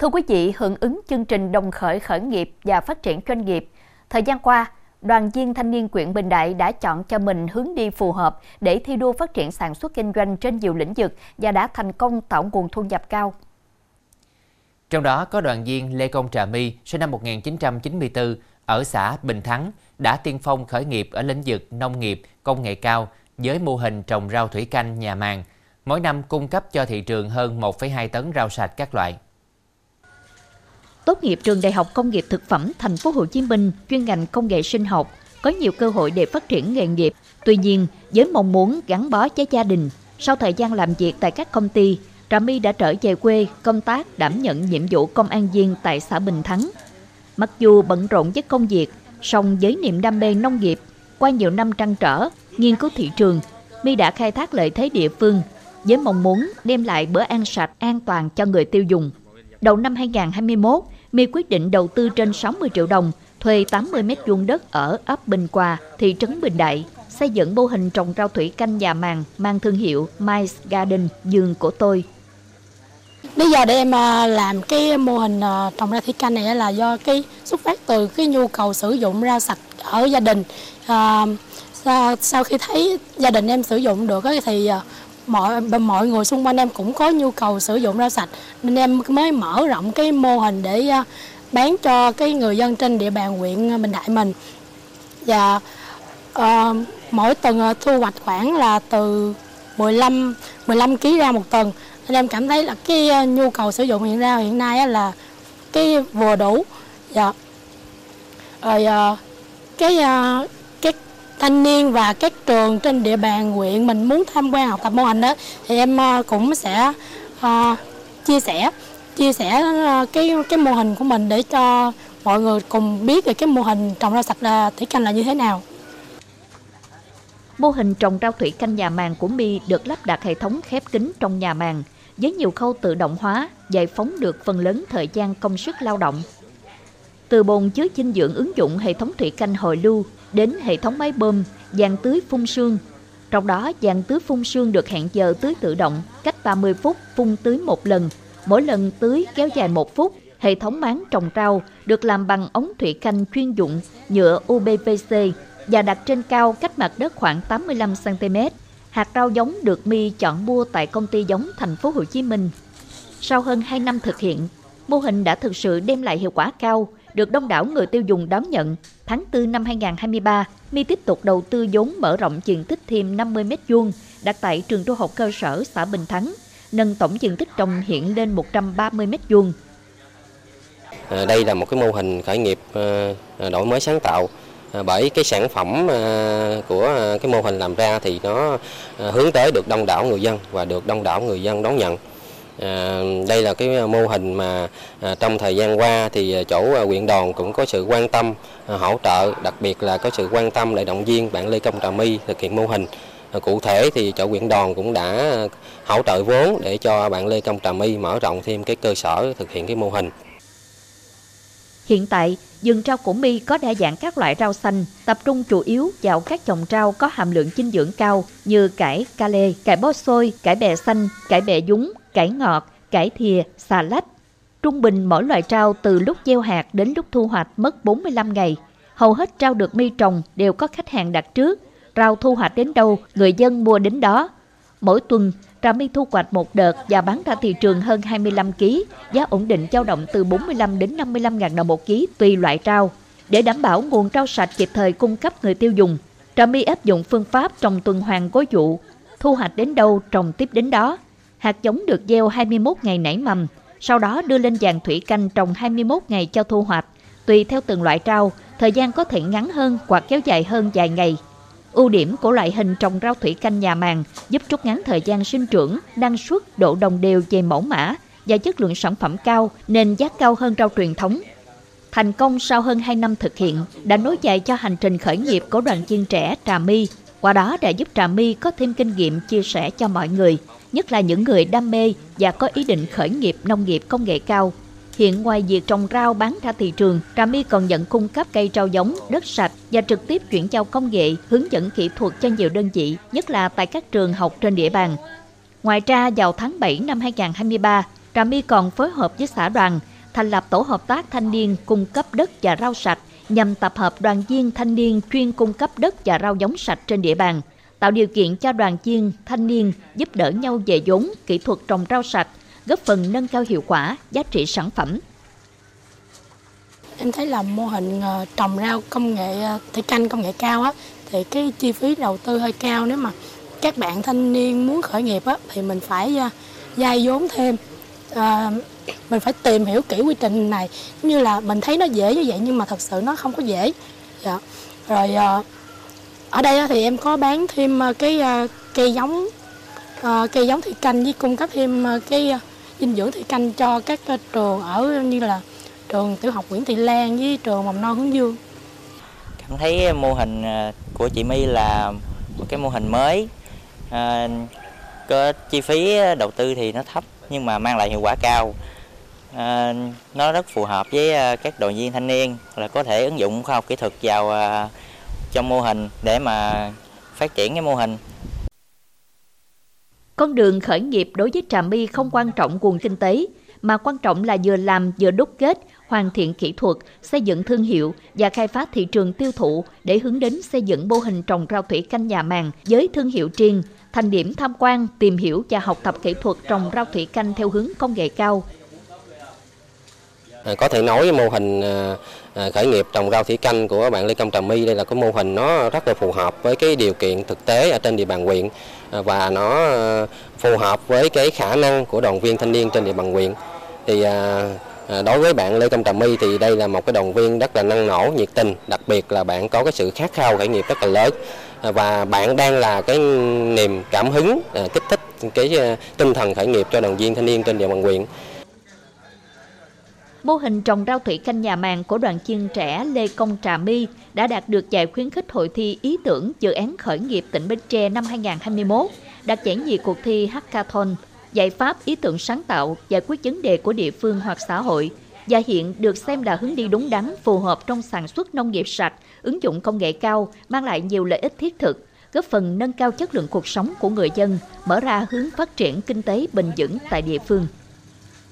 Thưa quý vị, hưởng ứng chương trình đồng khởi khởi nghiệp và phát triển doanh nghiệp, thời gian qua, đoàn viên thanh niên quyện Bình Đại đã chọn cho mình hướng đi phù hợp để thi đua phát triển sản xuất kinh doanh trên nhiều lĩnh vực và đã thành công tạo nguồn thu nhập cao. Trong đó có đoàn viên Lê Công Trà My sinh năm 1994 ở xã Bình Thắng đã tiên phong khởi nghiệp ở lĩnh vực nông nghiệp, công nghệ cao với mô hình trồng rau thủy canh nhà màng, mỗi năm cung cấp cho thị trường hơn 1,2 tấn rau sạch các loại. Tốt nghiệp trường Đại học Công nghiệp Thực phẩm Thành phố Hồ Chí Minh chuyên ngành công nghệ sinh học có nhiều cơ hội để phát triển nghề nghiệp. Tuy nhiên, với mong muốn gắn bó với gia đình, sau thời gian làm việc tại các công ty, Trà My đã trở về quê công tác đảm nhận nhiệm vụ công an viên tại xã Bình Thắng. Mặc dù bận rộn với công việc, song với niềm đam mê nông nghiệp, qua nhiều năm trăn trở, nghiên cứu thị trường, My đã khai thác lợi thế địa phương với mong muốn đem lại bữa ăn sạch an toàn cho người tiêu dùng. Đầu năm 2021, My quyết định đầu tư trên 60 triệu đồng, thuê 80 mét vuông đất ở ấp Bình Quà, thị trấn Bình Đại, xây dựng mô hình trồng rau thủy canh nhà màng mang thương hiệu Mice Garden vườn của tôi. Bây giờ để em à, làm cái mô hình à, trồng rau thủy canh này là do cái xuất phát từ cái nhu cầu sử dụng rau sạch ở gia đình. À, à sau khi thấy gia đình em sử dụng được thì mọi mọi người xung quanh em cũng có nhu cầu sử dụng rau sạch. Nên em mới mở rộng cái mô hình để à, bán cho cái người dân trên địa bàn huyện à, Bình Đại mình. Và uh, mỗi tuần thu hoạch khoảng là từ 15 15 kg ra một tuần. Nên em cảm thấy là cái nhu cầu sử dụng hiện ra hiện nay là cái vừa đủ. Dạ. Rồi uh, cái uh, thanh niên và các trường trên địa bàn huyện mình muốn tham quan học tập mô hình đó thì em ờ, cũng sẽ uh, chia sẻ chia sẻ ờ, cái cái mô hình của mình để cho mọi người cùng biết về cái mô hình trồng rau sạch là thủy canh là như thế nào. Mô hình trồng rau thủy canh nhà màng của Mi được lắp đặt hệ thống khép kín trong nhà màng với nhiều khâu tự động hóa, giải phóng được phần lớn thời gian công sức lao động. Từ bồn chứa dinh dưỡng ứng dụng hệ thống thủy canh hồi lưu đến hệ thống máy bơm, dàn tưới phun sương. Trong đó, dàn tưới phun sương được hẹn giờ tưới tự động, cách 30 phút phun tưới một lần, mỗi lần tưới kéo dài một phút. Hệ thống máng trồng rau được làm bằng ống thủy canh chuyên dụng nhựa UPVC và đặt trên cao cách mặt đất khoảng 85 cm hạt rau giống được My chọn mua tại công ty giống thành phố Hồ Chí Minh. Sau hơn 2 năm thực hiện, mô hình đã thực sự đem lại hiệu quả cao, được đông đảo người tiêu dùng đón nhận. Tháng 4 năm 2023, My tiếp tục đầu tư vốn mở rộng diện tích thêm 50 m2 đặt tại trường trung học cơ sở xã Bình Thắng, nâng tổng diện tích trồng hiện lên 130 m2. À, đây là một cái mô hình khởi nghiệp à, à, đổi mới sáng tạo bởi cái sản phẩm của cái mô hình làm ra thì nó hướng tới được đông đảo người dân và được đông đảo người dân đón nhận. Ờ, đây là cái mô hình mà à, trong thời gian qua thì à, chỗ à, huyện đoàn cũng có sự quan tâm hỗ trợ, đặc biệt là có sự quan tâm để động viên bạn Lê Công Trà My thực hiện mô hình. Cụ thể thì chỗ huyện đoàn cũng đã hỗ trợ vốn để cho bạn Lê Công Trà My mở rộng thêm cái cơ sở thực hiện cái mô hình. Hiện tại, vườn rau của My có đa dạng các loại rau xanh, tập trung chủ yếu vào các trồng rau có hàm lượng dinh dưỡng cao như cải ca lê, cải bó xôi, cải bẹ xanh, cải bẹ dúng, cải ngọt, cải thìa, xà lách. Trung bình mỗi loại rau từ lúc gieo hạt đến lúc thu hoạch mất 45 ngày. Hầu hết rau được mi trồng đều có khách hàng đặt trước. Rau thu hoạch đến đâu, người dân mua đến đó. Mỗi tuần, Trà mi thu hoạch một đợt và bán ra thị trường hơn 25 kg, giá ổn định dao động từ 45 đến 55 ngàn đồng một ký tùy loại rau. Để đảm bảo nguồn rau sạch kịp thời cung cấp người tiêu dùng, Trà mi áp dụng phương pháp trồng tuần hoàn cố dụ, thu hoạch đến đâu trồng tiếp đến đó. Hạt giống được gieo 21 ngày nảy mầm, sau đó đưa lên dàn thủy canh trồng 21 ngày cho thu hoạch. Tùy theo từng loại rau, thời gian có thể ngắn hơn hoặc kéo dài hơn vài ngày. Ưu điểm của loại hình trồng rau thủy canh nhà màng giúp rút ngắn thời gian sinh trưởng, năng suất, độ đồng đều về mẫu mã và chất lượng sản phẩm cao nên giá cao hơn rau truyền thống. Thành công sau hơn 2 năm thực hiện đã nối dài cho hành trình khởi nghiệp của đoàn viên trẻ Trà My. Qua đó đã giúp Trà My có thêm kinh nghiệm chia sẻ cho mọi người, nhất là những người đam mê và có ý định khởi nghiệp nông nghiệp công nghệ cao Hiện ngoài việc trồng rau bán ra thị trường, Trà My còn nhận cung cấp cây rau giống, đất sạch và trực tiếp chuyển giao công nghệ, hướng dẫn kỹ thuật cho nhiều đơn vị, nhất là tại các trường học trên địa bàn. Ngoài ra, vào tháng 7 năm 2023, Trà My còn phối hợp với xã đoàn thành lập tổ hợp tác thanh niên cung cấp đất và rau sạch nhằm tập hợp đoàn viên thanh niên chuyên cung cấp đất và rau giống sạch trên địa bàn, tạo điều kiện cho đoàn viên thanh niên giúp đỡ nhau về vốn, kỹ thuật trồng rau sạch, góp phần nâng cao hiệu quả, giá trị sản phẩm. Em thấy là mô hình ờ, trồng rau công nghệ ờ, thủy canh công nghệ cao á thì cái chi phí đầu tư hơi cao nếu mà các bạn thanh niên muốn khởi nghiệp á thì mình phải ờ, vay vốn thêm à, mình phải tìm hiểu kỹ quy trình này như là mình thấy nó dễ như vậy nhưng mà thật sự nó không có dễ dạ. rồi ờ, ở đây thì em có bán thêm ờ, cái ờ, cây giống cây giống thủy canh với cung cấp thêm cái dinh dưỡng thủy canh cho các trường ở như là trường tiểu học Nguyễn Thị Lan với trường mầm non Hướng Dương. Cảm thấy mô hình của chị My là một cái mô hình mới, à, có chi phí đầu tư thì nó thấp nhưng mà mang lại hiệu quả cao à, nó rất phù hợp với à, các đoàn viên thanh niên là có thể ứng dụng khoa học kỹ thuật vào à, trong mô hình để mà phát triển cái mô hình con đường khởi nghiệp đối với Trà My không quan trọng nguồn kinh tế, mà quan trọng là vừa làm vừa đúc kết, hoàn thiện kỹ thuật, xây dựng thương hiệu và khai phá thị trường tiêu thụ để hướng đến xây dựng mô hình trồng rau thủy canh nhà màng với thương hiệu riêng, thành điểm tham quan, tìm hiểu và học tập kỹ thuật trồng rau thủy canh theo hướng công nghệ cao. À, có thể nói mô hình à, à, khởi nghiệp trồng rau thủy canh của bạn Lê Công Trà My đây là cái mô hình nó rất là phù hợp với cái điều kiện thực tế ở trên địa bàn huyện và nó phù hợp với cái khả năng của đoàn viên thanh niên trên địa bàn huyện. Thì đối với bạn Lê Công Trà My thì đây là một cái đoàn viên rất là năng nổ, nhiệt tình, đặc biệt là bạn có cái sự khát khao khởi nghiệp rất là lớn và bạn đang là cái niềm cảm hứng kích thích cái tinh thần khởi nghiệp cho đoàn viên thanh niên trên địa bàn huyện. Mô hình trồng rau thủy canh nhà màng của đoàn chiên trẻ Lê Công Trà My đã đạt được giải khuyến khích hội thi ý tưởng dự án khởi nghiệp tỉnh Bến Tre năm 2021, đạt giải nhì cuộc thi Hackathon, giải pháp ý tưởng sáng tạo, giải quyết vấn đề của địa phương hoặc xã hội, và hiện được xem là hướng đi đúng đắn phù hợp trong sản xuất nông nghiệp sạch, ứng dụng công nghệ cao, mang lại nhiều lợi ích thiết thực, góp phần nâng cao chất lượng cuộc sống của người dân, mở ra hướng phát triển kinh tế bền vững tại địa phương.